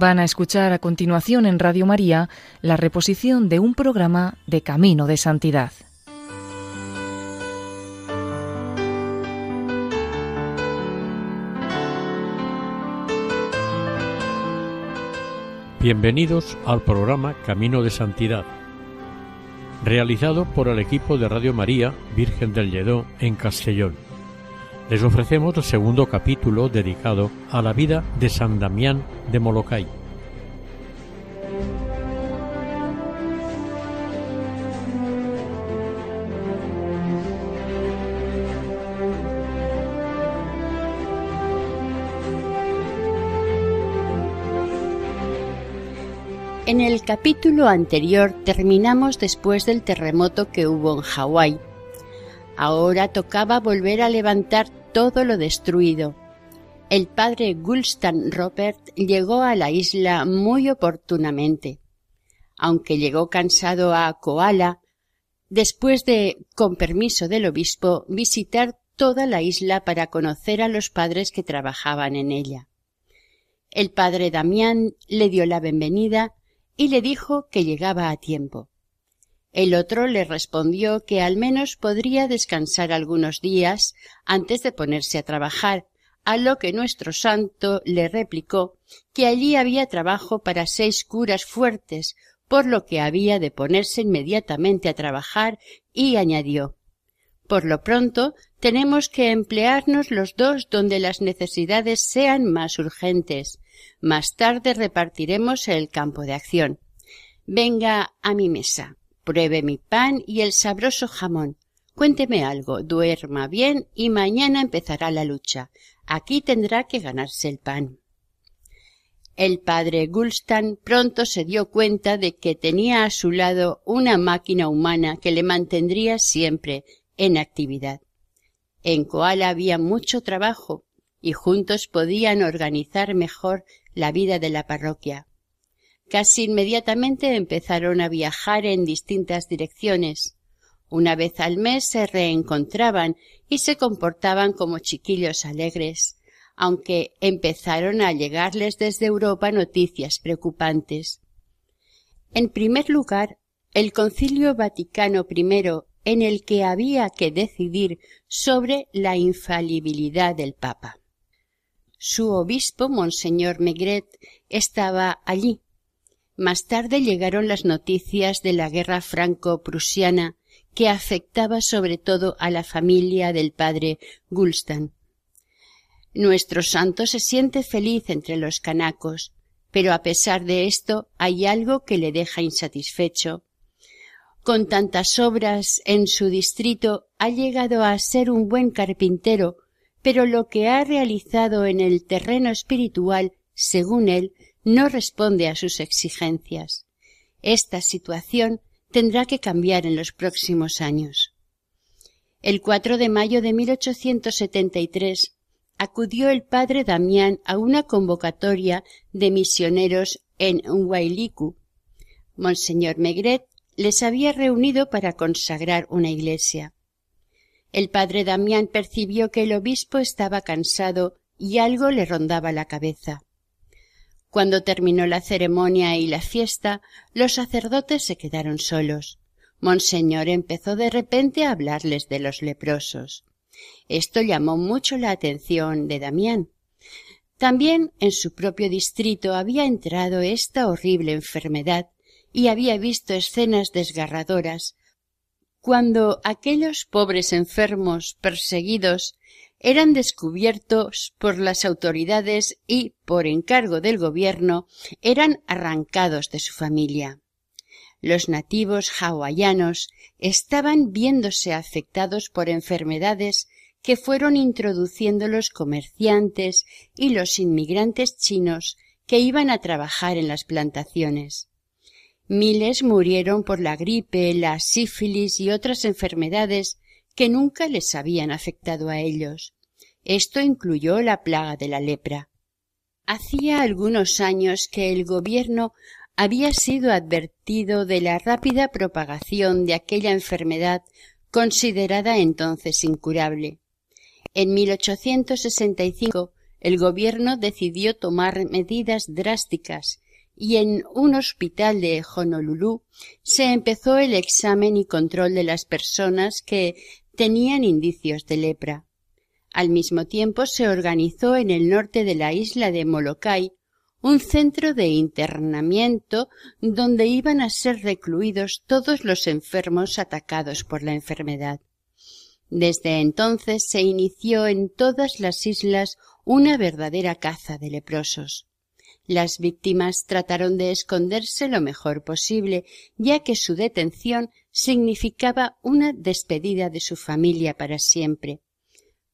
Van a escuchar a continuación en Radio María la reposición de un programa de Camino de Santidad. Bienvenidos al programa Camino de Santidad, realizado por el equipo de Radio María Virgen del Lledó en Castellón les ofrecemos el segundo capítulo dedicado a la vida de San Damián de Molokai. En el capítulo anterior terminamos después del terremoto que hubo en Hawái. Ahora tocaba volver a levantar todo lo destruido. El padre Gulstan Robert llegó a la isla muy oportunamente. Aunque llegó cansado a Koala, después de, con permiso del obispo, visitar toda la isla para conocer a los padres que trabajaban en ella. El padre Damián le dio la bienvenida y le dijo que llegaba a tiempo. El otro le respondió que al menos podría descansar algunos días antes de ponerse a trabajar, a lo que nuestro santo le replicó que allí había trabajo para seis curas fuertes, por lo que había de ponerse inmediatamente a trabajar, y añadió Por lo pronto tenemos que emplearnos los dos donde las necesidades sean más urgentes. Más tarde repartiremos el campo de acción. Venga a mi mesa. Pruebe mi pan y el sabroso jamón. Cuénteme algo, duerma bien y mañana empezará la lucha. Aquí tendrá que ganarse el pan. El padre Gulstan pronto se dio cuenta de que tenía a su lado una máquina humana que le mantendría siempre en actividad. En Koala había mucho trabajo y juntos podían organizar mejor la vida de la parroquia. Casi inmediatamente empezaron a viajar en distintas direcciones. Una vez al mes se reencontraban y se comportaban como chiquillos alegres, aunque empezaron a llegarles desde Europa noticias preocupantes. En primer lugar, el Concilio Vaticano I, en el que había que decidir sobre la infalibilidad del Papa. Su obispo, Monseñor Megret, estaba allí más tarde llegaron las noticias de la guerra franco-prusiana que afectaba sobre todo a la familia del padre Gulstan. Nuestro santo se siente feliz entre los canacos, pero a pesar de esto hay algo que le deja insatisfecho. Con tantas obras en su distrito ha llegado a ser un buen carpintero, pero lo que ha realizado en el terreno espiritual, según él, no responde a sus exigencias. Esta situación tendrá que cambiar en los próximos años. El 4 de mayo de 1873 acudió el padre Damián a una convocatoria de misioneros en Huaylicu. Monseñor Megret les había reunido para consagrar una iglesia. El padre Damián percibió que el obispo estaba cansado y algo le rondaba la cabeza. Cuando terminó la ceremonia y la fiesta, los sacerdotes se quedaron solos. Monseñor empezó de repente a hablarles de los leprosos. Esto llamó mucho la atención de Damián. También en su propio distrito había entrado esta horrible enfermedad y había visto escenas desgarradoras cuando aquellos pobres enfermos perseguidos eran descubiertos por las autoridades y, por encargo del gobierno, eran arrancados de su familia. Los nativos hawaianos estaban viéndose afectados por enfermedades que fueron introduciendo los comerciantes y los inmigrantes chinos que iban a trabajar en las plantaciones. Miles murieron por la gripe, la sífilis y otras enfermedades que nunca les habían afectado a ellos. Esto incluyó la plaga de la lepra. Hacía algunos años que el gobierno había sido advertido de la rápida propagación de aquella enfermedad considerada entonces incurable. En 1865 el gobierno decidió tomar medidas drásticas y en un hospital de Honolulu se empezó el examen y control de las personas que tenían indicios de lepra. Al mismo tiempo se organizó en el norte de la isla de Molokai un centro de internamiento donde iban a ser recluidos todos los enfermos atacados por la enfermedad. Desde entonces se inició en todas las islas una verdadera caza de leprosos. Las víctimas trataron de esconderse lo mejor posible, ya que su detención significaba una despedida de su familia para siempre.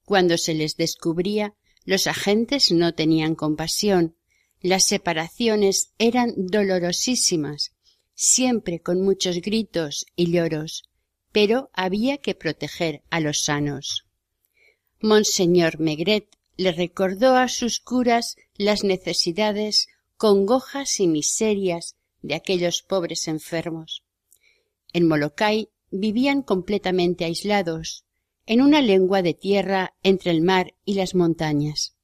Cuando se les descubría, los agentes no tenían compasión. Las separaciones eran dolorosísimas, siempre con muchos gritos y lloros, pero había que proteger a los sanos. Monseñor Megret le recordó a sus curas las necesidades, congojas y miserias de aquellos pobres enfermos. En Molokai vivían completamente aislados, en una lengua de tierra entre el mar y las montañas.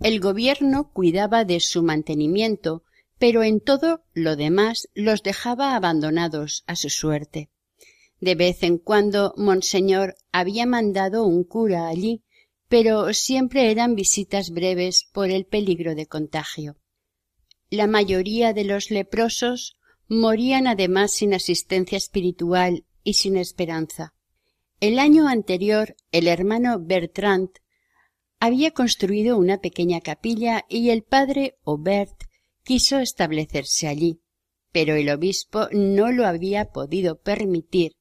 El gobierno cuidaba de su mantenimiento, pero en todo lo demás los dejaba abandonados a su suerte. De vez en cuando Monseñor había mandado un cura allí pero siempre eran visitas breves por el peligro de contagio. La mayoría de los leprosos morían además sin asistencia espiritual y sin esperanza. El año anterior el hermano Bertrand había construido una pequeña capilla y el padre Aubert quiso establecerse allí, pero el obispo no lo había podido permitir,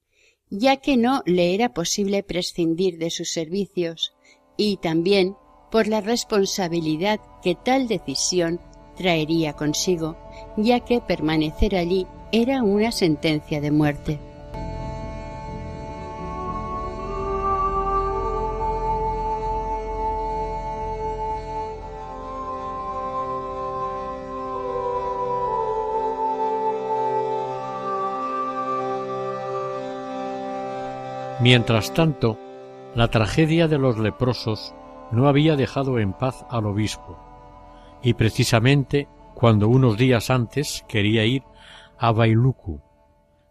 ya que no le era posible prescindir de sus servicios, y también por la responsabilidad que tal decisión traería consigo, ya que permanecer allí era una sentencia de muerte. Mientras tanto, la tragedia de los leprosos no había dejado en paz al obispo, y precisamente cuando unos días antes quería ir a Bailuku,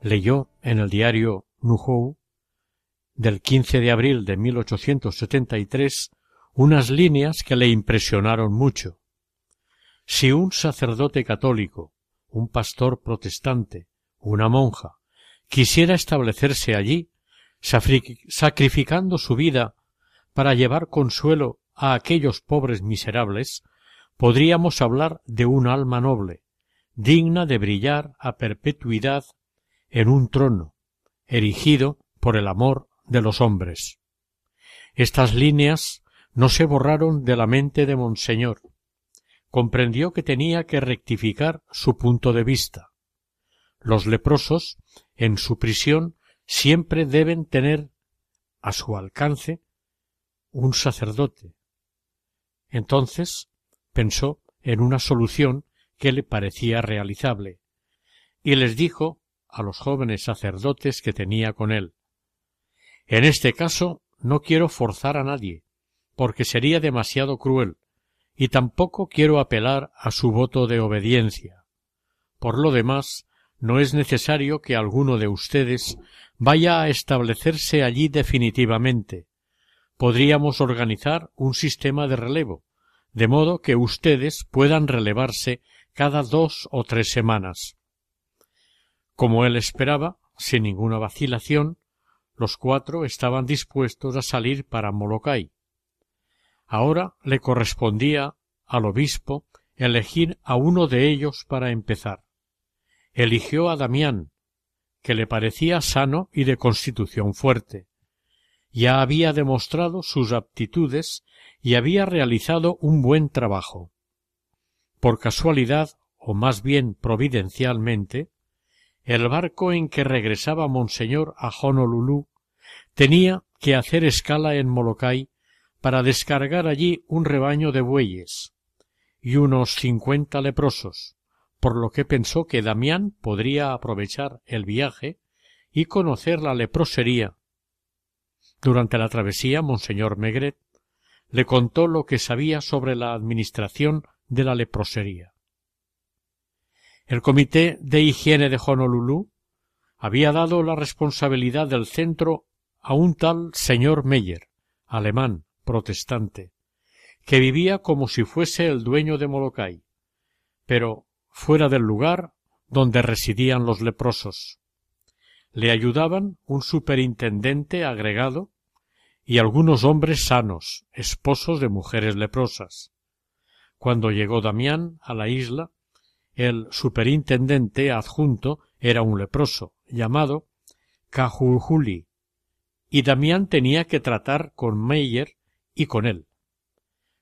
leyó en el diario Nuhou del 15 de abril de 1873 unas líneas que le impresionaron mucho. Si un sacerdote católico, un pastor protestante, una monja, quisiera establecerse allí, sacrificando su vida para llevar consuelo a aquellos pobres miserables, podríamos hablar de un alma noble, digna de brillar a perpetuidad en un trono, erigido por el amor de los hombres. Estas líneas no se borraron de la mente de Monseñor. Comprendió que tenía que rectificar su punto de vista. Los leprosos, en su prisión, siempre deben tener a su alcance un sacerdote. Entonces pensó en una solución que le parecía realizable, y les dijo a los jóvenes sacerdotes que tenía con él En este caso no quiero forzar a nadie, porque sería demasiado cruel, y tampoco quiero apelar a su voto de obediencia. Por lo demás, no es necesario que alguno de ustedes vaya a establecerse allí definitivamente. Podríamos organizar un sistema de relevo, de modo que ustedes puedan relevarse cada dos o tres semanas. Como él esperaba, sin ninguna vacilación, los cuatro estaban dispuestos a salir para Molokai. Ahora le correspondía al obispo elegir a uno de ellos para empezar. Eligió a Damián, que le parecía sano y de constitución fuerte. Ya había demostrado sus aptitudes y había realizado un buen trabajo. Por casualidad, o más bien providencialmente, el barco en que regresaba Monseñor a Honolulu tenía que hacer escala en Molokai para descargar allí un rebaño de bueyes y unos cincuenta leprosos, por lo que pensó que Damián podría aprovechar el viaje y conocer la leprosería. Durante la travesía, Monseñor Megret le contó lo que sabía sobre la administración de la leprosería. El Comité de Higiene de Honolulu había dado la responsabilidad del centro a un tal señor Meyer, alemán, protestante, que vivía como si fuese el dueño de Molokai, pero fuera del lugar donde residían los leprosos. Le ayudaban un superintendente agregado y algunos hombres sanos, esposos de mujeres leprosas. Cuando llegó Damián a la isla, el superintendente adjunto era un leproso, llamado Cajujuli, y Damián tenía que tratar con Meyer y con él.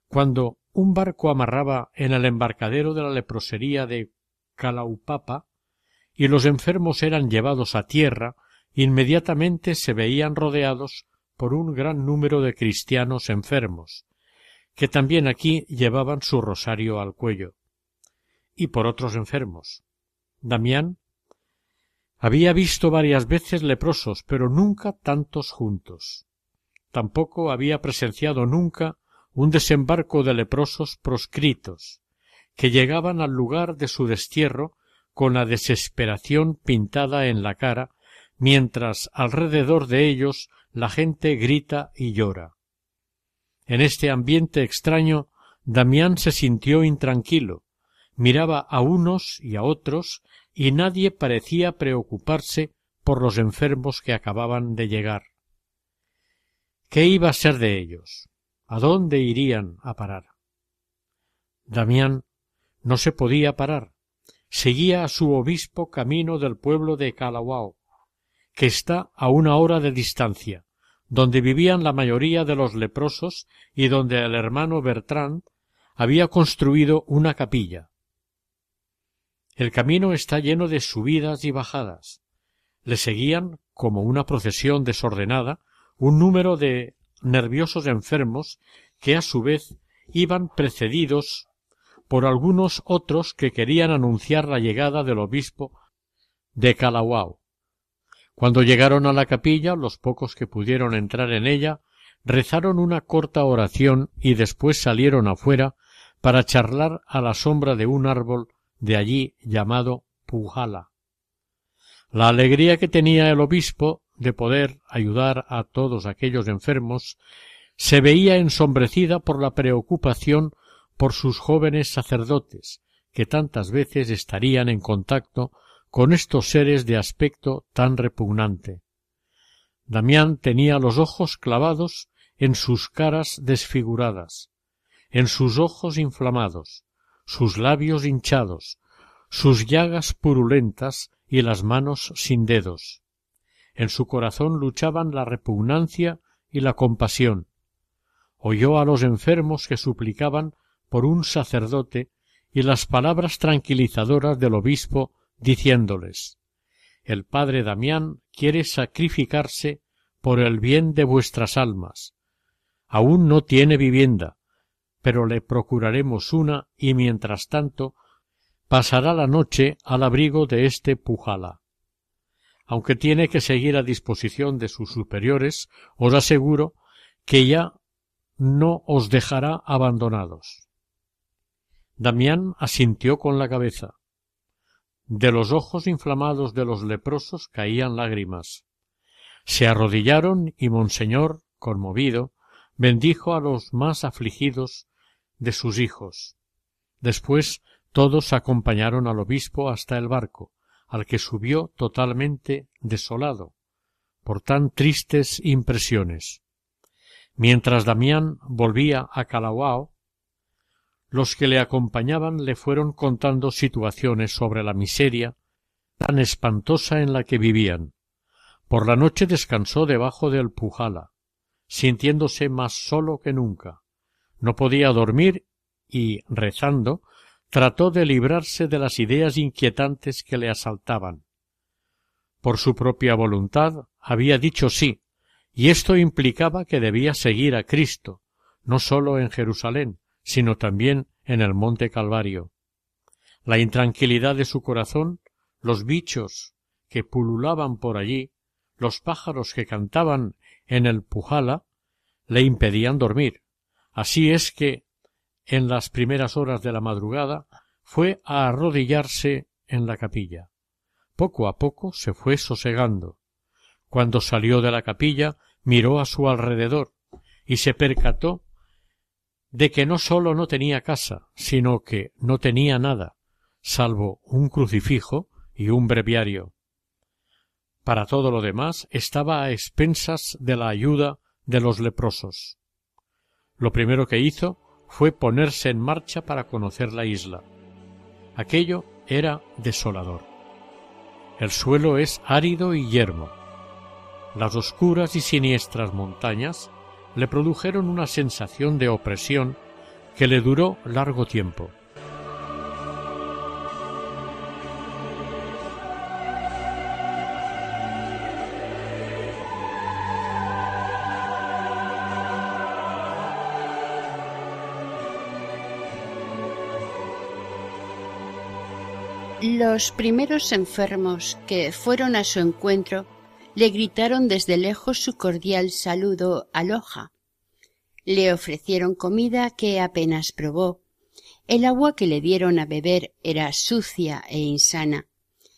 Cuando un barco amarraba en el embarcadero de la leprosería de Calaupapa y los enfermos eran llevados a tierra, inmediatamente se veían rodeados por un gran número de cristianos enfermos, que también aquí llevaban su rosario al cuello, y por otros enfermos. Damián había visto varias veces leprosos, pero nunca tantos juntos. Tampoco había presenciado nunca un desembarco de leprosos proscritos, que llegaban al lugar de su destierro con la desesperación pintada en la cara, mientras alrededor de ellos la gente grita y llora. En este ambiente extraño, Damián se sintió intranquilo, miraba a unos y a otros, y nadie parecía preocuparse por los enfermos que acababan de llegar. ¿Qué iba a ser de ellos? ¿A dónde irían a parar? Damián no se podía parar. Seguía a su obispo camino del pueblo de Calawao, que está a una hora de distancia, donde vivían la mayoría de los leprosos y donde el hermano Bertrand había construido una capilla. El camino está lleno de subidas y bajadas. Le seguían, como una procesión desordenada, un número de nerviosos enfermos que a su vez iban precedidos por algunos otros que querían anunciar la llegada del obispo de Calawao. Cuando llegaron a la capilla, los pocos que pudieron entrar en ella rezaron una corta oración y después salieron afuera para charlar a la sombra de un árbol de allí llamado Pujala. La alegría que tenía el obispo de poder ayudar a todos aquellos enfermos se veía ensombrecida por la preocupación por sus jóvenes sacerdotes, que tantas veces estarían en contacto con estos seres de aspecto tan repugnante. Damián tenía los ojos clavados en sus caras desfiguradas, en sus ojos inflamados, sus labios hinchados, sus llagas purulentas y las manos sin dedos. En su corazón luchaban la repugnancia y la compasión. Oyó a los enfermos que suplicaban por un sacerdote y las palabras tranquilizadoras del obispo diciéndoles El padre Damián quiere sacrificarse por el bien de vuestras almas. Aún no tiene vivienda, pero le procuraremos una y mientras tanto pasará la noche al abrigo de este Pujala. Aunque tiene que seguir a disposición de sus superiores, os aseguro que ya no os dejará abandonados. Damián asintió con la cabeza. De los ojos inflamados de los leprosos caían lágrimas. Se arrodillaron y Monseñor, conmovido, bendijo a los más afligidos de sus hijos. Después todos acompañaron al obispo hasta el barco, al que subió totalmente desolado por tan tristes impresiones. Mientras Damián volvía a Calawao, los que le acompañaban le fueron contando situaciones sobre la miseria tan espantosa en la que vivían. Por la noche descansó debajo del Pujala, sintiéndose más solo que nunca. No podía dormir y, rezando, trató de librarse de las ideas inquietantes que le asaltaban. Por su propia voluntad había dicho sí, y esto implicaba que debía seguir a Cristo, no sólo en Jerusalén, sino también en el monte Calvario. La intranquilidad de su corazón, los bichos que pululaban por allí, los pájaros que cantaban en el Pujala, le impedían dormir, Así es que, en las primeras horas de la madrugada, fue a arrodillarse en la capilla. Poco a poco se fue sosegando. Cuando salió de la capilla, miró a su alrededor y se percató de que no sólo no tenía casa, sino que no tenía nada, salvo un crucifijo y un breviario. Para todo lo demás estaba a expensas de la ayuda de los leprosos. Lo primero que hizo fue ponerse en marcha para conocer la isla. Aquello era desolador. El suelo es árido y yermo. Las oscuras y siniestras montañas le produjeron una sensación de opresión que le duró largo tiempo. Los primeros enfermos que fueron a su encuentro le gritaron desde lejos su cordial saludo aloja. Le ofrecieron comida que apenas probó. El agua que le dieron a beber era sucia e insana.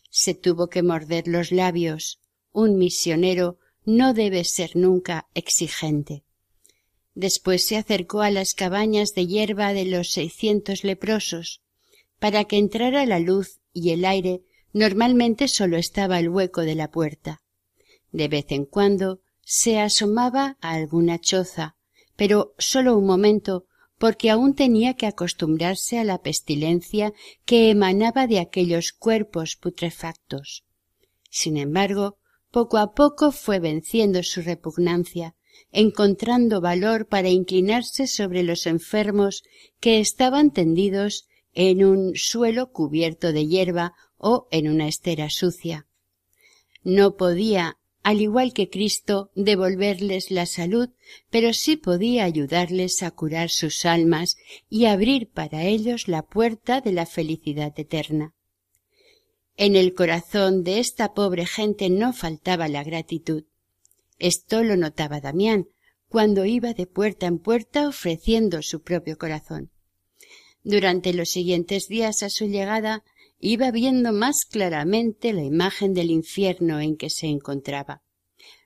Se tuvo que morder los labios. Un misionero no debe ser nunca exigente. Después se acercó a las cabañas de hierba de los seiscientos leprosos. Para que entrara la luz y el aire normalmente sólo estaba el hueco de la puerta. De vez en cuando se asomaba a alguna choza, pero sólo un momento, porque aún tenía que acostumbrarse a la pestilencia que emanaba de aquellos cuerpos putrefactos. Sin embargo, poco a poco fue venciendo su repugnancia, encontrando valor para inclinarse sobre los enfermos que estaban tendidos en un suelo cubierto de hierba o en una estera sucia. No podía al igual que Cristo, devolverles la salud, pero sí podía ayudarles a curar sus almas y abrir para ellos la puerta de la felicidad eterna. En el corazón de esta pobre gente no faltaba la gratitud. Esto lo notaba Damián, cuando iba de puerta en puerta ofreciendo su propio corazón. Durante los siguientes días a su llegada iba viendo más claramente la imagen del infierno en que se encontraba.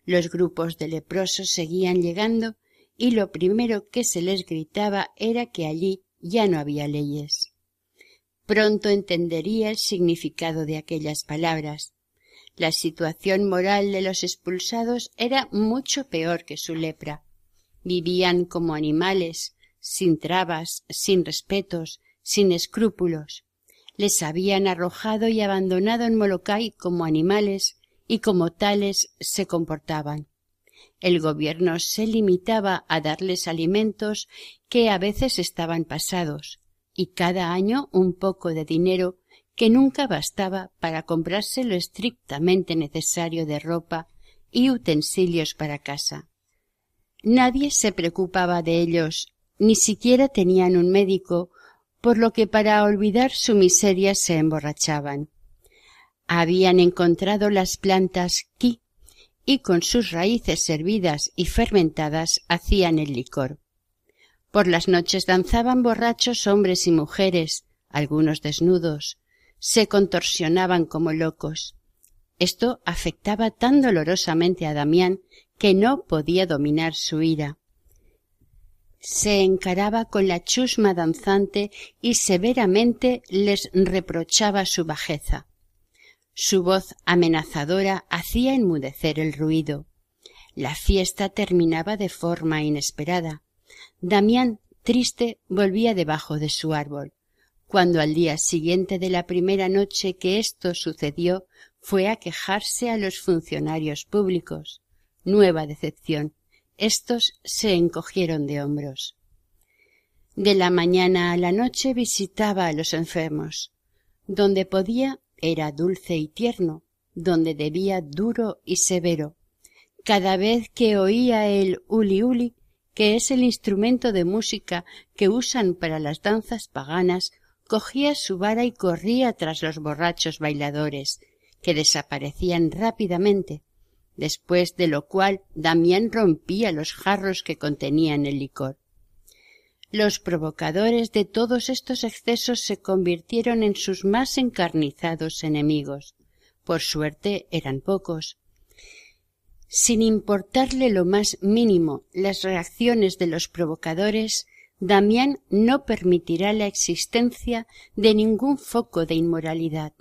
Los grupos de leprosos seguían llegando y lo primero que se les gritaba era que allí ya no había leyes. Pronto entendería el significado de aquellas palabras. La situación moral de los expulsados era mucho peor que su lepra. Vivían como animales, sin trabas, sin respetos, sin escrúpulos les habían arrojado y abandonado en Molokai como animales y como tales se comportaban. El gobierno se limitaba a darles alimentos que a veces estaban pasados y cada año un poco de dinero que nunca bastaba para comprarse lo estrictamente necesario de ropa y utensilios para casa. Nadie se preocupaba de ellos, ni siquiera tenían un médico por lo que para olvidar su miseria se emborrachaban. Habían encontrado las plantas qui y con sus raíces hervidas y fermentadas hacían el licor. Por las noches danzaban borrachos hombres y mujeres, algunos desnudos, se contorsionaban como locos. Esto afectaba tan dolorosamente a Damián que no podía dominar su ira se encaraba con la chusma danzante y severamente les reprochaba su bajeza. Su voz amenazadora hacía enmudecer el ruido. La fiesta terminaba de forma inesperada. Damián, triste, volvía debajo de su árbol. Cuando al día siguiente de la primera noche que esto sucedió fue a quejarse a los funcionarios públicos. Nueva decepción estos se encogieron de hombros. De la mañana a la noche visitaba a los enfermos. Donde podía era dulce y tierno, donde debía duro y severo. Cada vez que oía el uli uli, que es el instrumento de música que usan para las danzas paganas, cogía su vara y corría tras los borrachos bailadores, que desaparecían rápidamente, después de lo cual Damián rompía los jarros que contenían el licor. Los provocadores de todos estos excesos se convirtieron en sus más encarnizados enemigos. Por suerte eran pocos. Sin importarle lo más mínimo las reacciones de los provocadores, Damián no permitirá la existencia de ningún foco de inmoralidad.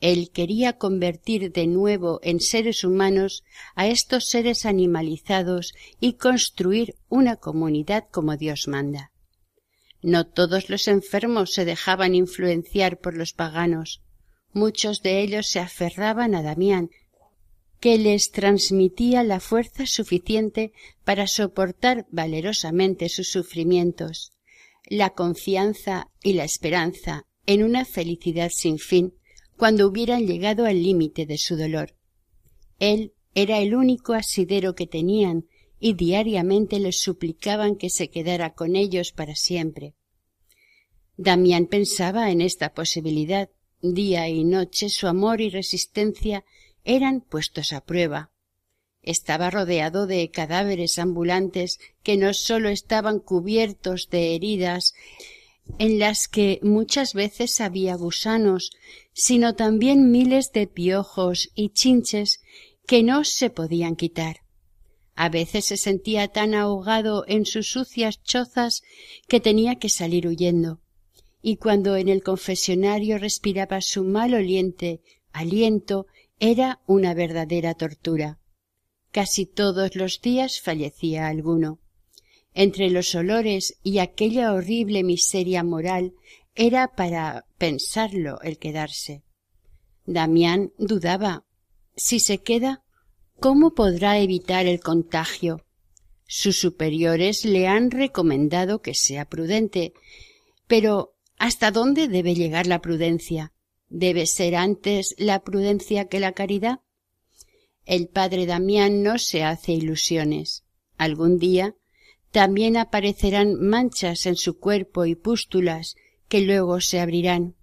Él quería convertir de nuevo en seres humanos a estos seres animalizados y construir una comunidad como Dios manda. No todos los enfermos se dejaban influenciar por los paganos. Muchos de ellos se aferraban a Damián, que les transmitía la fuerza suficiente para soportar valerosamente sus sufrimientos, la confianza y la esperanza en una felicidad sin fin cuando hubieran llegado al límite de su dolor. Él era el único asidero que tenían y diariamente les suplicaban que se quedara con ellos para siempre. Damián pensaba en esta posibilidad. Día y noche su amor y resistencia eran puestos a prueba. Estaba rodeado de cadáveres ambulantes que no sólo estaban cubiertos de heridas en las que muchas veces había gusanos, sino también miles de piojos y chinches que no se podían quitar. A veces se sentía tan ahogado en sus sucias chozas que tenía que salir huyendo. Y cuando en el confesionario respiraba su mal oliente aliento, era una verdadera tortura. Casi todos los días fallecía alguno. Entre los olores y aquella horrible miseria moral era para pensarlo el quedarse. Damián dudaba. Si se queda, ¿Cómo podrá evitar el contagio? Sus superiores le han recomendado que sea prudente, pero ¿hasta dónde debe llegar la prudencia? ¿Debe ser antes la prudencia que la caridad? El padre Damián no se hace ilusiones. Algún día también aparecerán manchas en su cuerpo y pústulas que luego se abrirán.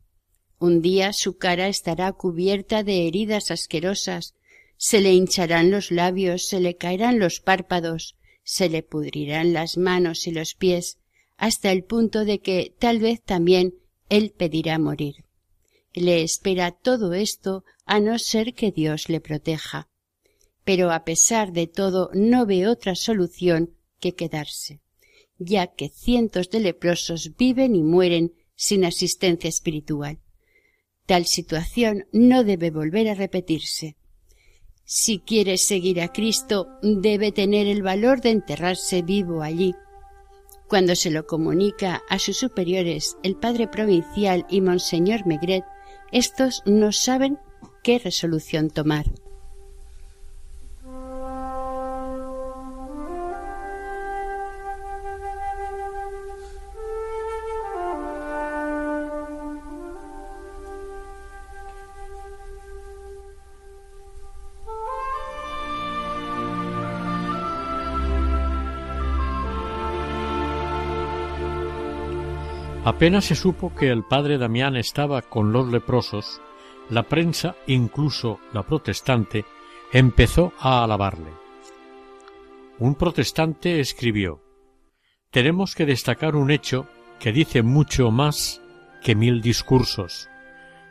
Un día su cara estará cubierta de heridas asquerosas se le hincharán los labios, se le caerán los párpados, se le pudrirán las manos y los pies, hasta el punto de que tal vez también él pedirá morir. Le espera todo esto a no ser que Dios le proteja. Pero a pesar de todo no ve otra solución que quedarse, ya que cientos de leprosos viven y mueren sin asistencia espiritual. Tal situación no debe volver a repetirse. Si quiere seguir a Cristo, debe tener el valor de enterrarse vivo allí. Cuando se lo comunica a sus superiores, el padre provincial y Monseñor Megret, estos no saben qué resolución tomar. Apenas se supo que el padre Damián estaba con los leprosos, la prensa, incluso la protestante, empezó a alabarle. Un protestante escribió Tenemos que destacar un hecho que dice mucho más que mil discursos.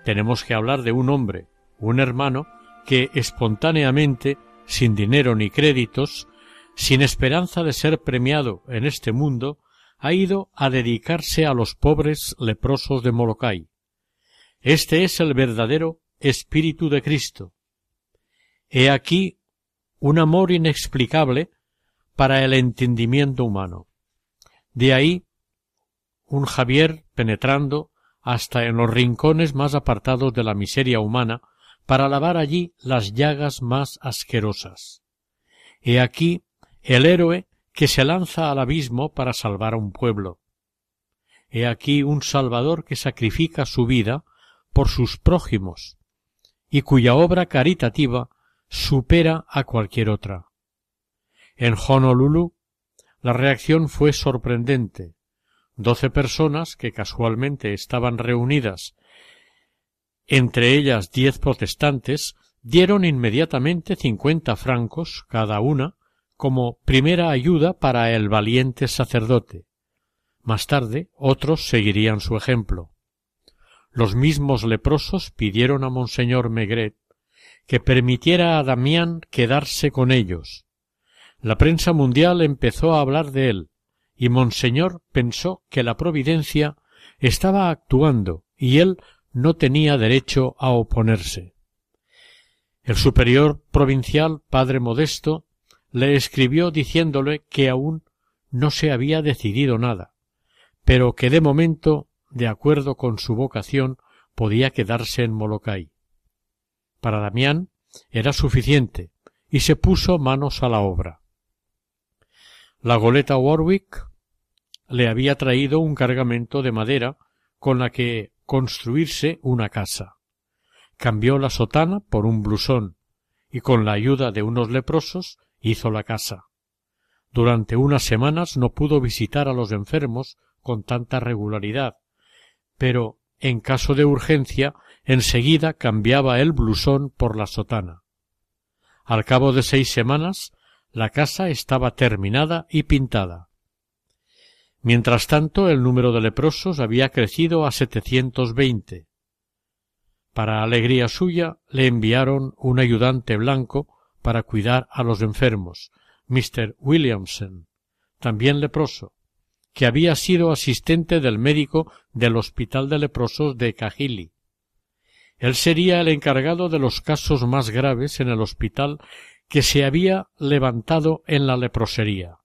Tenemos que hablar de un hombre, un hermano, que espontáneamente, sin dinero ni créditos, sin esperanza de ser premiado en este mundo, ha ido a dedicarse a los pobres leprosos de Molokai. Este es el verdadero Espíritu de Cristo. He aquí un amor inexplicable para el entendimiento humano. De ahí un Javier penetrando hasta en los rincones más apartados de la miseria humana para lavar allí las llagas más asquerosas. He aquí el héroe que se lanza al abismo para salvar a un pueblo. He aquí un Salvador que sacrifica su vida por sus prójimos y cuya obra caritativa supera a cualquier otra. En Honolulu la reacción fue sorprendente. Doce personas que casualmente estaban reunidas, entre ellas diez protestantes, dieron inmediatamente cincuenta francos cada una como primera ayuda para el valiente sacerdote. Más tarde otros seguirían su ejemplo. Los mismos leprosos pidieron a Monseñor Megret que permitiera a Damián quedarse con ellos. La prensa mundial empezó a hablar de él, y Monseñor pensó que la Providencia estaba actuando y él no tenía derecho a oponerse. El superior provincial, padre Modesto, le escribió diciéndole que aún no se había decidido nada, pero que de momento, de acuerdo con su vocación, podía quedarse en Molokai. Para Damián era suficiente, y se puso manos a la obra. La goleta Warwick le había traído un cargamento de madera con la que construirse una casa. Cambió la sotana por un blusón y con la ayuda de unos leprosos hizo la casa. Durante unas semanas no pudo visitar a los enfermos con tanta regularidad, pero en caso de urgencia enseguida cambiaba el blusón por la sotana. Al cabo de seis semanas la casa estaba terminada y pintada. Mientras tanto el número de leprosos había crecido a setecientos veinte. Para alegría suya le enviaron un ayudante blanco para cuidar a los enfermos, Mr. Williamson, también leproso, que había sido asistente del médico del Hospital de Leprosos de Cajili. Él sería el encargado de los casos más graves en el hospital que se había levantado en la leprosería.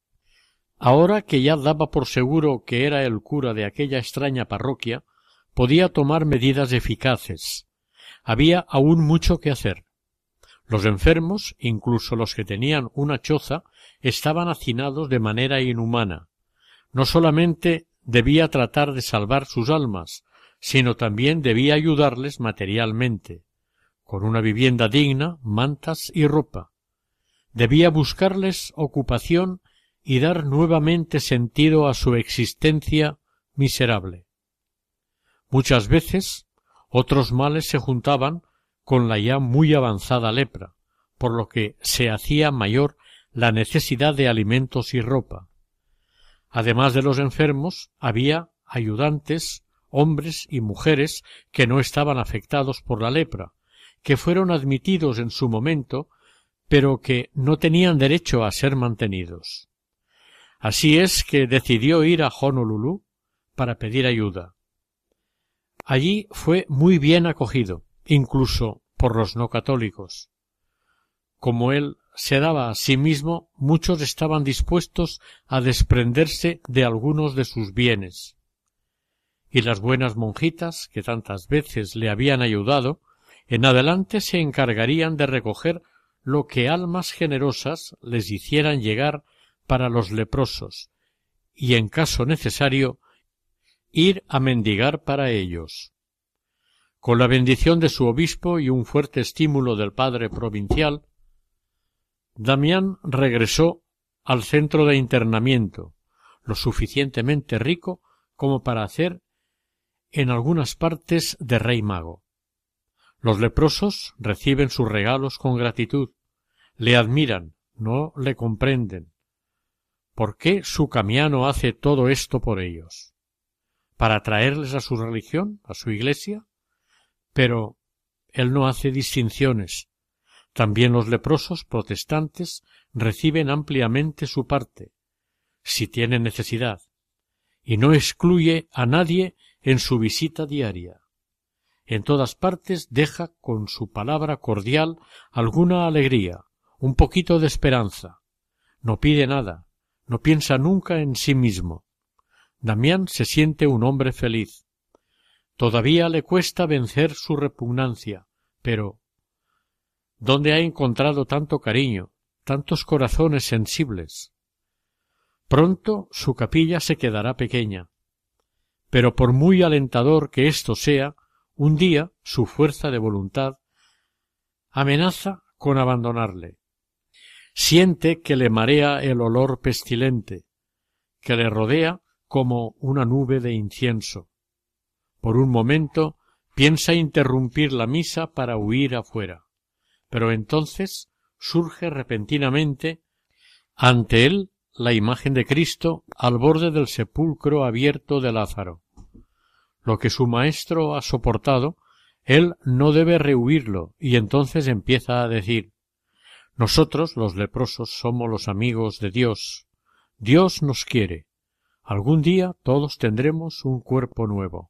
Ahora que ya daba por seguro que era el cura de aquella extraña parroquia, podía tomar medidas eficaces. Había aún mucho que hacer. Los enfermos, incluso los que tenían una choza, estaban hacinados de manera inhumana, no solamente debía tratar de salvar sus almas, sino también debía ayudarles materialmente, con una vivienda digna, mantas y ropa. Debía buscarles ocupación y dar nuevamente sentido a su existencia miserable. Muchas veces otros males se juntaban con la ya muy avanzada lepra, por lo que se hacía mayor la necesidad de alimentos y ropa. Además de los enfermos, había ayudantes, hombres y mujeres que no estaban afectados por la lepra, que fueron admitidos en su momento, pero que no tenían derecho a ser mantenidos. Así es que decidió ir a Honolulu para pedir ayuda. Allí fue muy bien acogido, incluso por los no católicos. Como él se daba a sí mismo, muchos estaban dispuestos a desprenderse de algunos de sus bienes. Y las buenas monjitas, que tantas veces le habían ayudado, en adelante se encargarían de recoger lo que almas generosas les hicieran llegar para los leprosos, y en caso necesario ir a mendigar para ellos. Con la bendición de su obispo y un fuerte estímulo del padre provincial, Damián regresó al centro de internamiento, lo suficientemente rico como para hacer en algunas partes de rey mago. Los leprosos reciben sus regalos con gratitud, le admiran, no le comprenden. ¿Por qué su camiano hace todo esto por ellos? ¿Para traerles a su religión, a su iglesia? Pero él no hace distinciones, también los leprosos protestantes reciben ampliamente su parte, si tienen necesidad, y no excluye a nadie en su visita diaria. En todas partes deja con su palabra cordial alguna alegría, un poquito de esperanza. No pide nada, no piensa nunca en sí mismo. Damián se siente un hombre feliz. Todavía le cuesta vencer su repugnancia, pero ¿Dónde ha encontrado tanto cariño, tantos corazones sensibles? Pronto su capilla se quedará pequeña. Pero por muy alentador que esto sea, un día su fuerza de voluntad amenaza con abandonarle. Siente que le marea el olor pestilente, que le rodea como una nube de incienso. Por un momento piensa interrumpir la misa para huir afuera pero entonces surge repentinamente ante él la imagen de Cristo al borde del sepulcro abierto de Lázaro. Lo que su maestro ha soportado, él no debe rehuirlo, y entonces empieza a decir Nosotros, los leprosos, somos los amigos de Dios. Dios nos quiere. Algún día todos tendremos un cuerpo nuevo.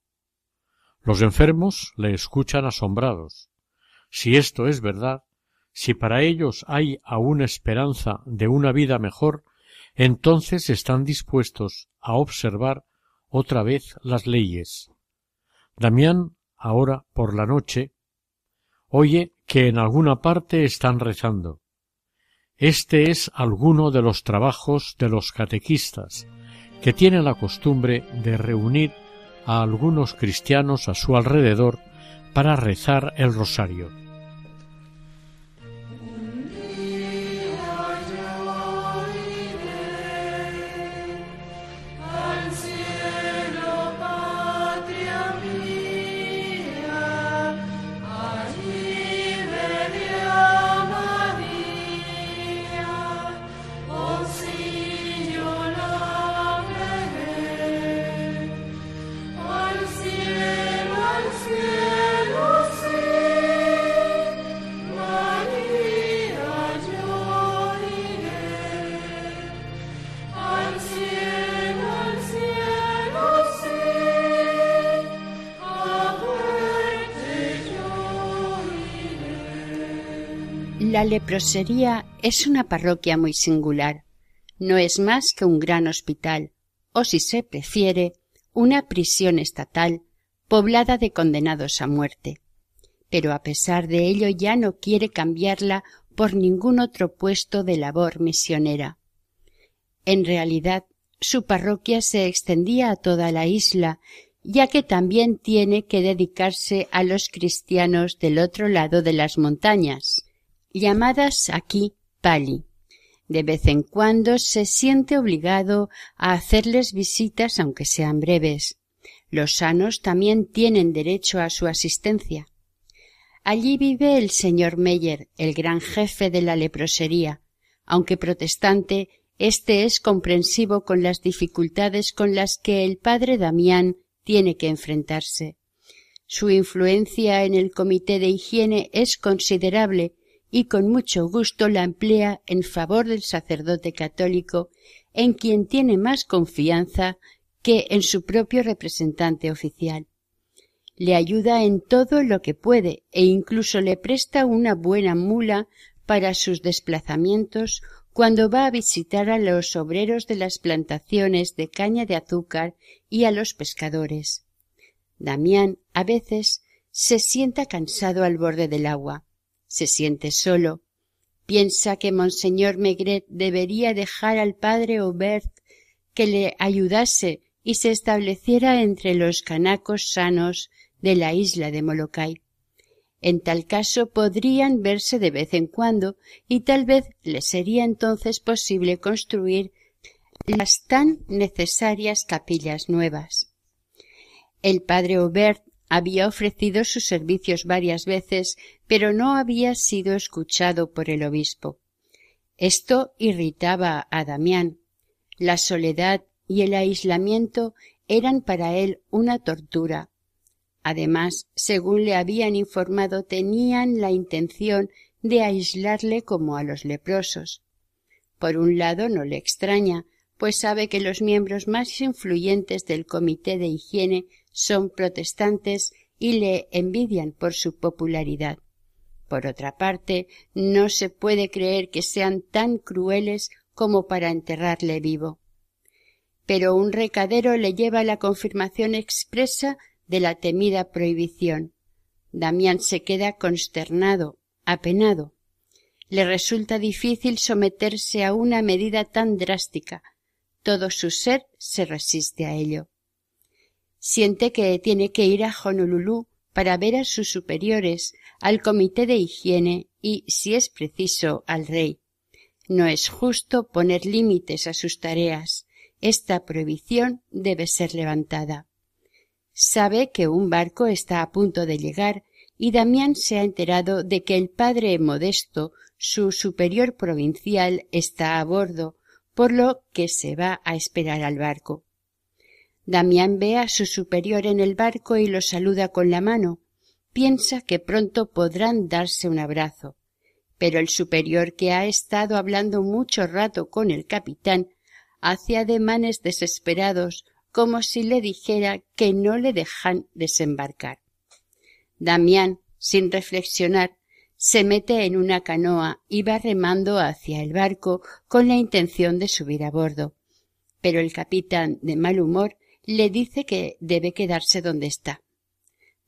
Los enfermos le escuchan asombrados. Si esto es verdad, si para ellos hay aún esperanza de una vida mejor, entonces están dispuestos a observar otra vez las leyes. Damián, ahora por la noche, oye que en alguna parte están rezando. Este es alguno de los trabajos de los catequistas, que tienen la costumbre de reunir a algunos cristianos a su alrededor para rezar el rosario. Es una parroquia muy singular. No es más que un gran hospital, o si se prefiere, una prisión estatal poblada de condenados a muerte. Pero a pesar de ello ya no quiere cambiarla por ningún otro puesto de labor misionera. En realidad, su parroquia se extendía a toda la isla, ya que también tiene que dedicarse a los cristianos del otro lado de las montañas, llamadas aquí pali. De vez en cuando se siente obligado a hacerles visitas aunque sean breves. Los sanos también tienen derecho a su asistencia. Allí vive el señor Meyer, el gran jefe de la leprosería. Aunque protestante, éste es comprensivo con las dificultades con las que el padre Damián tiene que enfrentarse. Su influencia en el comité de higiene es considerable y con mucho gusto la emplea en favor del sacerdote católico en quien tiene más confianza que en su propio representante oficial. Le ayuda en todo lo que puede e incluso le presta una buena mula para sus desplazamientos cuando va a visitar a los obreros de las plantaciones de caña de azúcar y a los pescadores. Damián a veces se sienta cansado al borde del agua se siente solo, piensa que monseñor Megret debería dejar al padre Aubert que le ayudase y se estableciera entre los canacos sanos de la isla de Molokai. En tal caso podrían verse de vez en cuando y tal vez le sería entonces posible construir las tan necesarias capillas nuevas. El padre Aubert había ofrecido sus servicios varias veces, pero no había sido escuchado por el obispo. Esto irritaba a Damián. La soledad y el aislamiento eran para él una tortura. Además, según le habían informado, tenían la intención de aislarle como a los leprosos. Por un lado no le extraña, pues sabe que los miembros más influyentes del comité de higiene son protestantes y le envidian por su popularidad. Por otra parte, no se puede creer que sean tan crueles como para enterrarle vivo. Pero un recadero le lleva la confirmación expresa de la temida prohibición. Damián se queda consternado, apenado. Le resulta difícil someterse a una medida tan drástica. Todo su ser se resiste a ello. Siente que tiene que ir a Honolulu para ver a sus superiores, al comité de higiene y, si es preciso, al rey. No es justo poner límites a sus tareas. Esta prohibición debe ser levantada. Sabe que un barco está a punto de llegar y Damián se ha enterado de que el padre Modesto, su superior provincial, está a bordo, por lo que se va a esperar al barco. Damián ve a su superior en el barco y lo saluda con la mano. Piensa que pronto podrán darse un abrazo. Pero el superior, que ha estado hablando mucho rato con el capitán, hace ademanes desesperados como si le dijera que no le dejan desembarcar. Damián, sin reflexionar, se mete en una canoa y va remando hacia el barco con la intención de subir a bordo. Pero el capitán, de mal humor, le dice que debe quedarse donde está.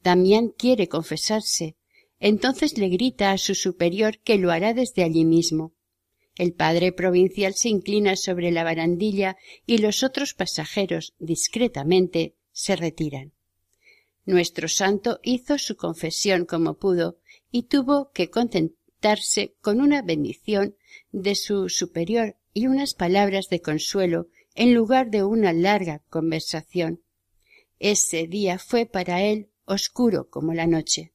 Damián quiere confesarse. Entonces le grita a su superior que lo hará desde allí mismo. El padre provincial se inclina sobre la barandilla y los otros pasajeros, discretamente, se retiran. Nuestro santo hizo su confesión como pudo y tuvo que contentarse con una bendición de su superior y unas palabras de consuelo en lugar de una larga conversación. Ese día fue para él oscuro como la noche.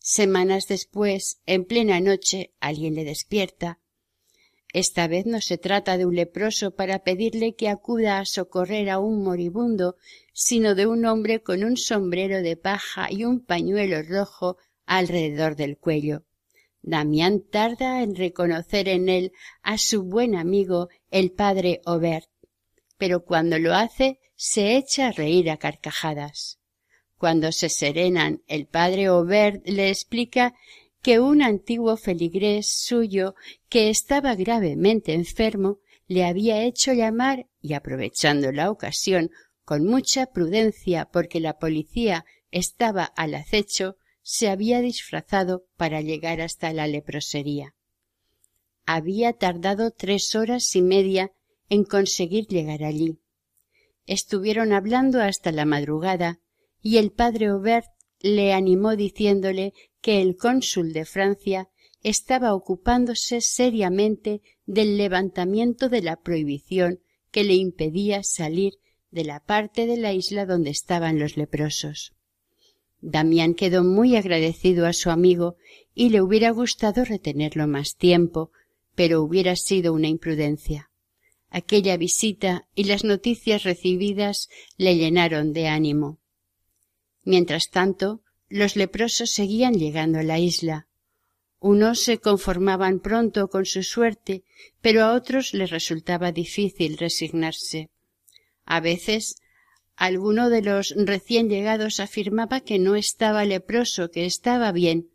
Semanas después, en plena noche, alguien le despierta. Esta vez no se trata de un leproso para pedirle que acuda a socorrer a un moribundo, sino de un hombre con un sombrero de paja y un pañuelo rojo alrededor del cuello. Damián tarda en reconocer en él a su buen amigo el padre Aubert pero cuando lo hace se echa a reír a carcajadas. Cuando se serenan, el padre Aubert le explica que un antiguo feligrés suyo que estaba gravemente enfermo le había hecho llamar y aprovechando la ocasión con mucha prudencia porque la policía estaba al acecho se había disfrazado para llegar hasta la leprosería. Había tardado tres horas y media en conseguir llegar allí. Estuvieron hablando hasta la madrugada y el padre Aubert le animó diciéndole que el cónsul de Francia estaba ocupándose seriamente del levantamiento de la prohibición que le impedía salir de la parte de la isla donde estaban los leprosos. Damián quedó muy agradecido a su amigo y le hubiera gustado retenerlo más tiempo, pero hubiera sido una imprudencia. Aquella visita y las noticias recibidas le llenaron de ánimo. Mientras tanto, los leprosos seguían llegando a la isla. Unos se conformaban pronto con su suerte, pero a otros les resultaba difícil resignarse. A veces alguno de los recién llegados afirmaba que no estaba leproso, que estaba bien,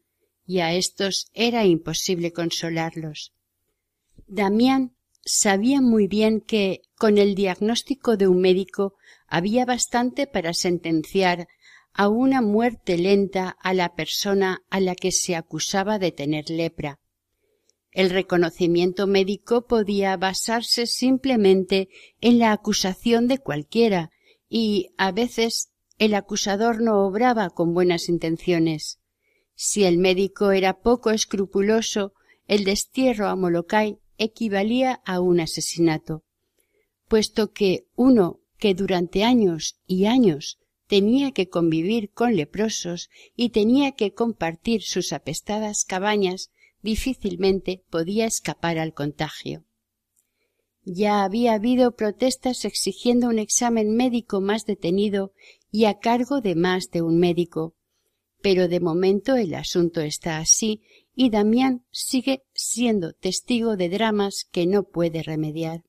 y a éstos era imposible consolarlos. Damián sabía muy bien que con el diagnóstico de un médico había bastante para sentenciar a una muerte lenta a la persona a la que se acusaba de tener lepra. El reconocimiento médico podía basarse simplemente en la acusación de cualquiera y a veces el acusador no obraba con buenas intenciones. Si el médico era poco escrupuloso, el destierro a Molokai equivalía a un asesinato, puesto que uno que durante años y años tenía que convivir con leprosos y tenía que compartir sus apestadas cabañas, difícilmente podía escapar al contagio. Ya había habido protestas exigiendo un examen médico más detenido y a cargo de más de un médico, pero de momento el asunto está así y Damián sigue siendo testigo de dramas que no puede remediar.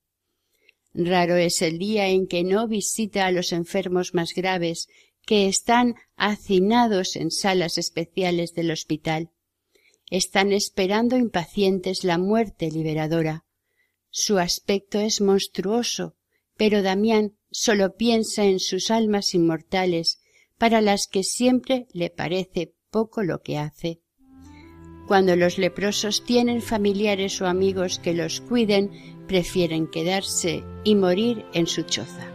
Raro es el día en que no visita a los enfermos más graves que están hacinados en salas especiales del hospital. Están esperando impacientes la muerte liberadora. Su aspecto es monstruoso, pero Damián sólo piensa en sus almas inmortales, para las que siempre le parece poco lo que hace. Cuando los leprosos tienen familiares o amigos que los cuiden, prefieren quedarse y morir en su choza.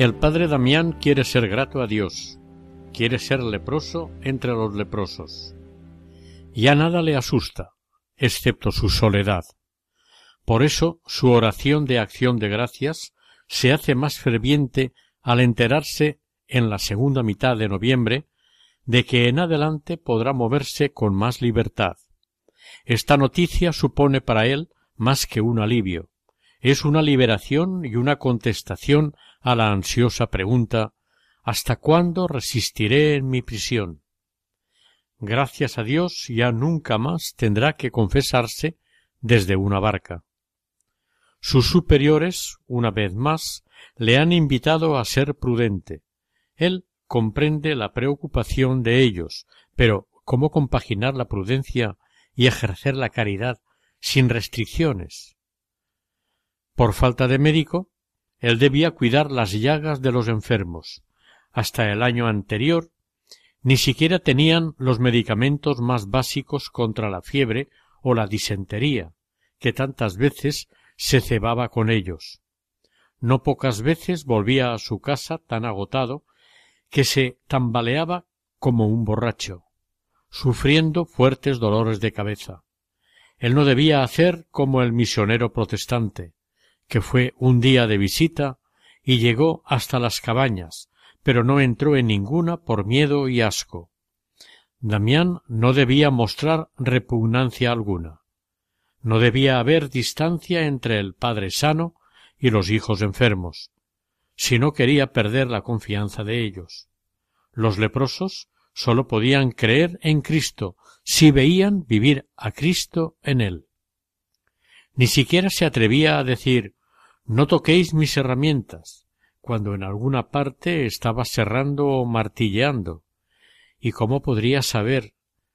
El padre Damián quiere ser grato a Dios, quiere ser leproso entre los leprosos. Ya nada le asusta, excepto su soledad. Por eso su oración de acción de gracias se hace más ferviente al enterarse en la segunda mitad de noviembre de que en adelante podrá moverse con más libertad. Esta noticia supone para él más que un alivio, es una liberación y una contestación a la ansiosa pregunta ¿Hasta cuándo resistiré en mi prisión? Gracias a Dios ya nunca más tendrá que confesarse desde una barca. Sus superiores, una vez más, le han invitado a ser prudente. Él comprende la preocupación de ellos, pero ¿cómo compaginar la prudencia y ejercer la caridad sin restricciones? Por falta de médico, él debía cuidar las llagas de los enfermos. Hasta el año anterior ni siquiera tenían los medicamentos más básicos contra la fiebre o la disentería, que tantas veces se cebaba con ellos. No pocas veces volvía a su casa tan agotado que se tambaleaba como un borracho, sufriendo fuertes dolores de cabeza. Él no debía hacer como el misionero protestante, que fue un día de visita y llegó hasta las cabañas, pero no entró en ninguna por miedo y asco. Damián no debía mostrar repugnancia alguna. No debía haber distancia entre el padre sano y los hijos enfermos, si no quería perder la confianza de ellos. Los leprosos sólo podían creer en Cristo si veían vivir a Cristo en él. Ni siquiera se atrevía a decir no toquéis mis herramientas, cuando en alguna parte estaba serrando o martilleando. ¿Y cómo podría saber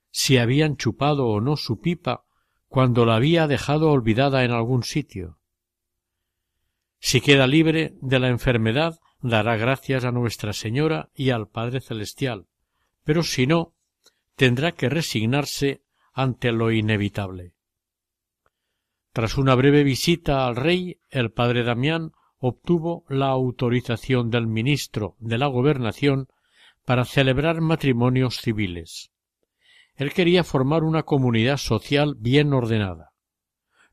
si habían chupado o no su pipa cuando la había dejado olvidada en algún sitio? Si queda libre de la enfermedad, dará gracias a Nuestra Señora y al Padre Celestial, pero si no, tendrá que resignarse ante lo inevitable. Tras una breve visita al rey, el padre Damián obtuvo la autorización del ministro de la gobernación para celebrar matrimonios civiles. Él quería formar una comunidad social bien ordenada.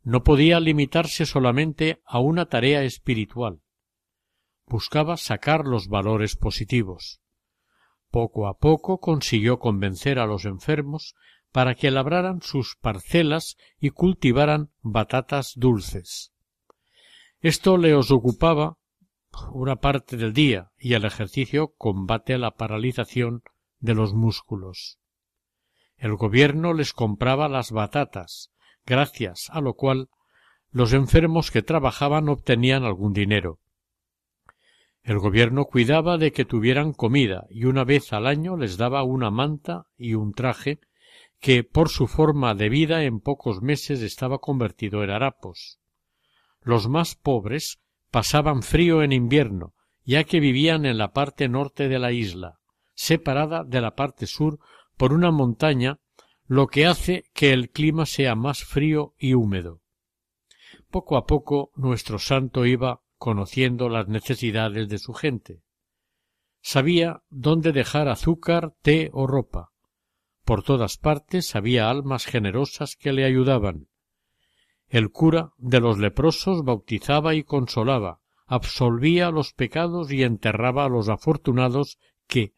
No podía limitarse solamente a una tarea espiritual. Buscaba sacar los valores positivos. Poco a poco consiguió convencer a los enfermos para que labraran sus parcelas y cultivaran batatas dulces. Esto le os ocupaba una parte del día y el ejercicio combate la paralización de los músculos. El gobierno les compraba las batatas, gracias a lo cual los enfermos que trabajaban obtenían algún dinero. El gobierno cuidaba de que tuvieran comida y una vez al año les daba una manta y un traje que por su forma de vida en pocos meses estaba convertido en harapos. Los más pobres pasaban frío en invierno, ya que vivían en la parte norte de la isla, separada de la parte sur por una montaña, lo que hace que el clima sea más frío y húmedo. Poco a poco nuestro santo iba conociendo las necesidades de su gente. Sabía dónde dejar azúcar, té o ropa, por todas partes había almas generosas que le ayudaban. El cura de los leprosos bautizaba y consolaba, absolvía los pecados y enterraba a los afortunados que,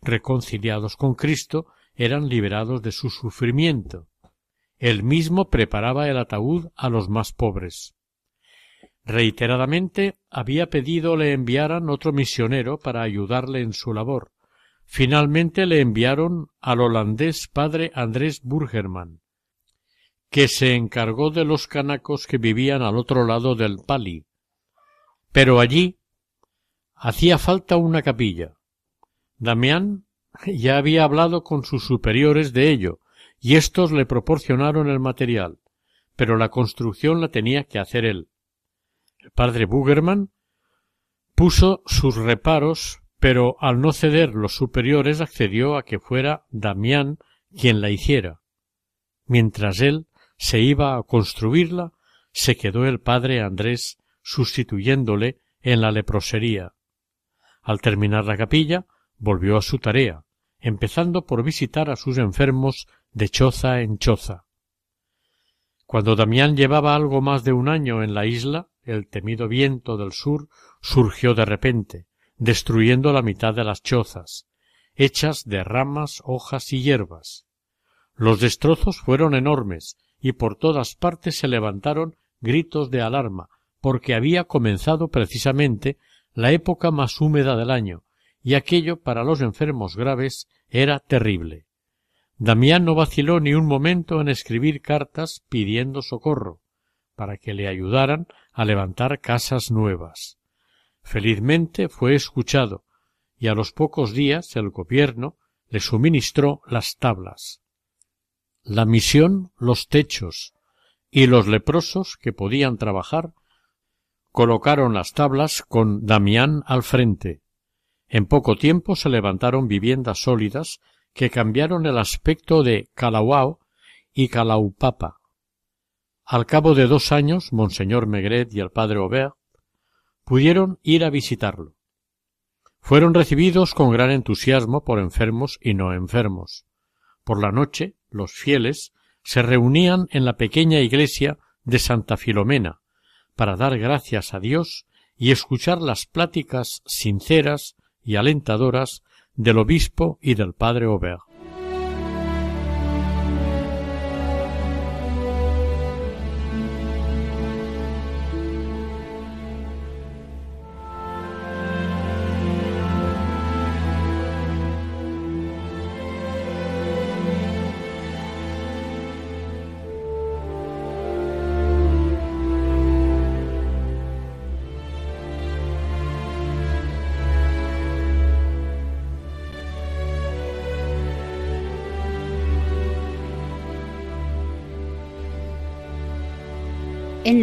reconciliados con Cristo, eran liberados de su sufrimiento. Él mismo preparaba el ataúd a los más pobres. Reiteradamente había pedido le enviaran otro misionero para ayudarle en su labor, Finalmente le enviaron al holandés padre Andrés Burgerman, que se encargó de los canacos que vivían al otro lado del Pali. Pero allí hacía falta una capilla. Damián ya había hablado con sus superiores de ello, y éstos le proporcionaron el material, pero la construcción la tenía que hacer él. El padre Bugerman puso sus reparos pero al no ceder los superiores accedió a que fuera Damián quien la hiciera. Mientras él se iba a construirla, se quedó el padre Andrés sustituyéndole en la leprosería, Al terminar la capilla, volvió a su tarea, empezando por visitar a sus enfermos de choza en choza. Cuando Damián llevaba algo más de un año en la isla, el temido viento del sur surgió de repente, destruyendo la mitad de las chozas, hechas de ramas, hojas y hierbas. Los destrozos fueron enormes y por todas partes se levantaron gritos de alarma, porque había comenzado precisamente la época más húmeda del año, y aquello para los enfermos graves era terrible. Damián no vaciló ni un momento en escribir cartas pidiendo socorro, para que le ayudaran a levantar casas nuevas. Felizmente fue escuchado, y a los pocos días el gobierno le suministró las tablas. La misión, los techos, y los leprosos que podían trabajar colocaron las tablas con Damián al frente, en poco tiempo se levantaron viviendas sólidas que cambiaron el aspecto de Calauao y Calaupapa. Al cabo de dos años, Monseñor Megret y el padre Aubert pudieron ir a visitarlo. Fueron recibidos con gran entusiasmo por enfermos y no enfermos. Por la noche, los fieles se reunían en la pequeña iglesia de Santa Filomena para dar gracias a Dios y escuchar las pláticas sinceras y alentadoras del obispo y del padre Aubert.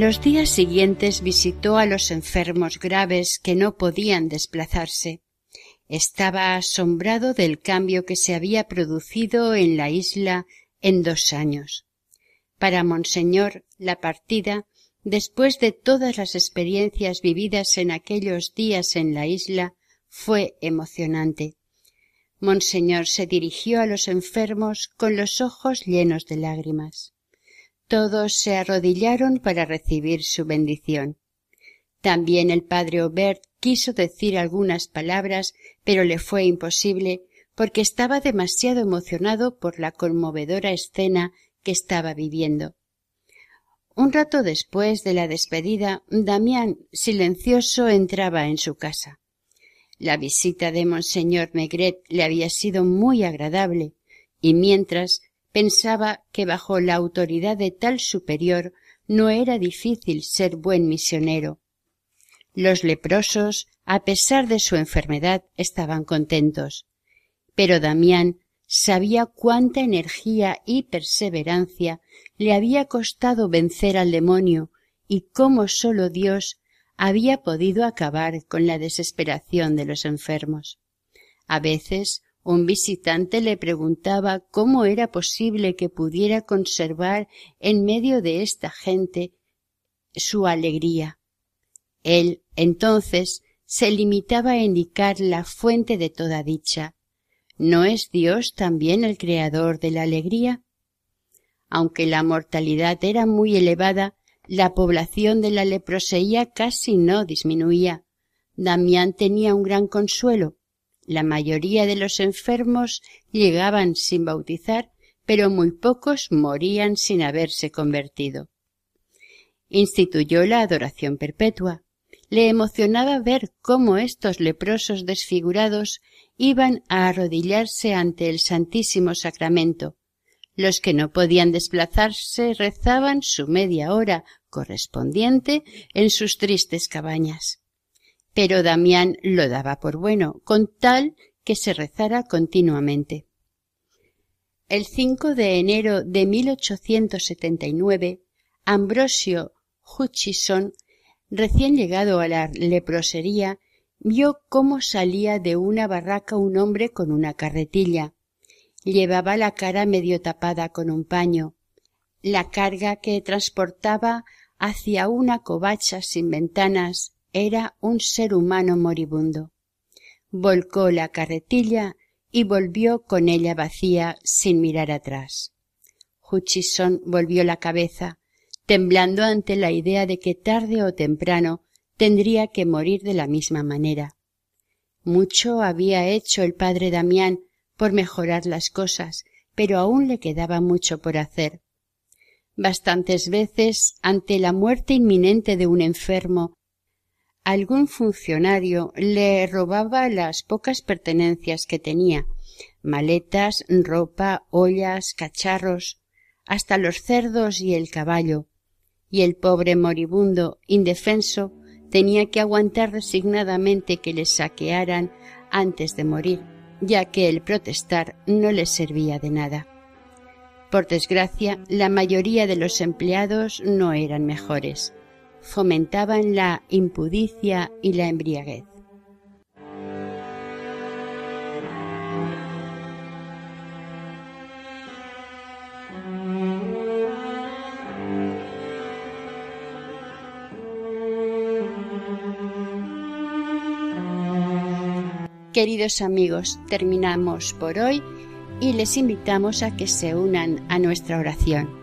Los días siguientes visitó a los enfermos graves que no podían desplazarse. Estaba asombrado del cambio que se había producido en la isla en dos años. Para Monseñor, la partida, después de todas las experiencias vividas en aquellos días en la isla, fue emocionante. Monseñor se dirigió a los enfermos con los ojos llenos de lágrimas. Todos se arrodillaron para recibir su bendición. También el padre Aubert quiso decir algunas palabras, pero le fue imposible porque estaba demasiado emocionado por la conmovedora escena que estaba viviendo. Un rato después de la despedida, Damián, silencioso, entraba en su casa. La visita de Monseñor Megret le había sido muy agradable, y mientras Pensaba que bajo la autoridad de tal superior no era difícil ser buen misionero. Los leprosos, a pesar de su enfermedad, estaban contentos. Pero Damián sabía cuánta energía y perseverancia le había costado vencer al demonio y cómo sólo Dios había podido acabar con la desesperación de los enfermos. A veces un visitante le preguntaba cómo era posible que pudiera conservar en medio de esta gente su alegría. Él, entonces, se limitaba a indicar la fuente de toda dicha. ¿No es Dios también el creador de la alegría? Aunque la mortalidad era muy elevada, la población de la leproseía casi no disminuía. Damián tenía un gran consuelo la mayoría de los enfermos llegaban sin bautizar, pero muy pocos morían sin haberse convertido. Instituyó la adoración perpetua. Le emocionaba ver cómo estos leprosos desfigurados iban a arrodillarse ante el Santísimo Sacramento. Los que no podían desplazarse rezaban su media hora correspondiente en sus tristes cabañas pero Damián lo daba por bueno, con tal que se rezara continuamente. El 5 de enero de 1879, Ambrosio Hutchison, recién llegado a la leprosería, vio cómo salía de una barraca un hombre con una carretilla. Llevaba la cara medio tapada con un paño. La carga que transportaba hacia una covacha sin ventanas era un ser humano moribundo. volcó la carretilla y volvió con ella vacía sin mirar atrás. Hutchison volvió la cabeza, temblando ante la idea de que tarde o temprano tendría que morir de la misma manera. Mucho había hecho el padre Damián por mejorar las cosas, pero aún le quedaba mucho por hacer. Bastantes veces, ante la muerte inminente de un enfermo, algún funcionario le robaba las pocas pertenencias que tenía maletas, ropa, ollas, cacharros, hasta los cerdos y el caballo, y el pobre moribundo, indefenso, tenía que aguantar resignadamente que le saquearan antes de morir, ya que el protestar no le servía de nada. Por desgracia, la mayoría de los empleados no eran mejores. Fomentaban la impudicia y la embriaguez. Queridos amigos, terminamos por hoy y les invitamos a que se unan a nuestra oración.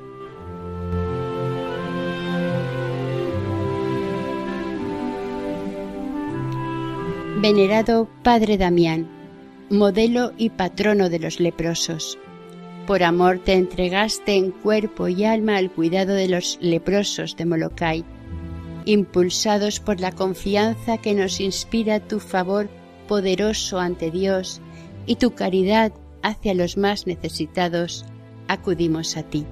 Venerado Padre Damián, modelo y patrono de los leprosos, por amor te entregaste en cuerpo y alma al cuidado de los leprosos de Molokai, impulsados por la confianza que nos inspira tu favor poderoso ante Dios y tu caridad hacia los más necesitados, acudimos a ti.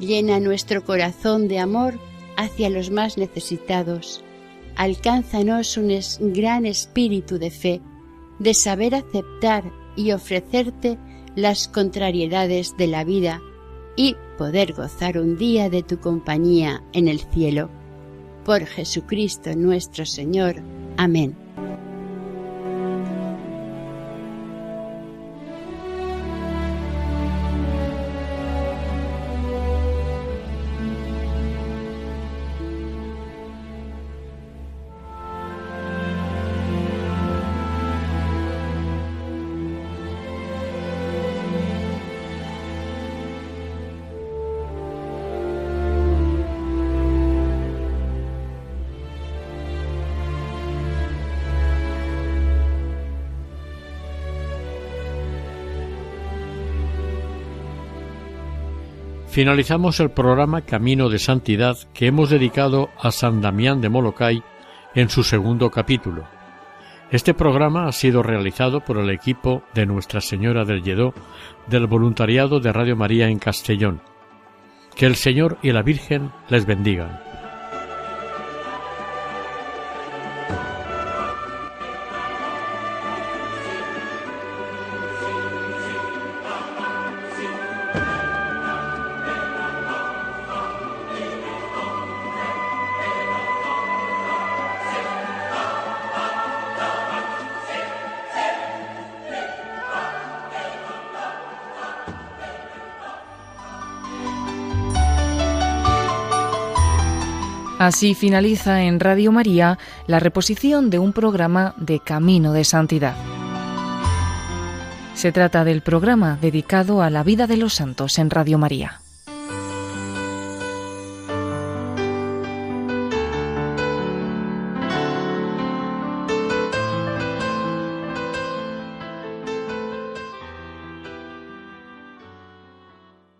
Llena nuestro corazón de amor hacia los más necesitados. Alcánzanos un gran espíritu de fe, de saber aceptar y ofrecerte las contrariedades de la vida y poder gozar un día de tu compañía en el cielo. Por Jesucristo nuestro Señor. Amén. Finalizamos el programa Camino de Santidad que hemos dedicado a San Damián de Molokai en su segundo capítulo. Este programa ha sido realizado por el equipo de Nuestra Señora del Lledó del voluntariado de Radio María en Castellón. Que el Señor y la Virgen les bendigan. Así finaliza en Radio María la reposición de un programa de Camino de Santidad. Se trata del programa dedicado a la vida de los santos en Radio María.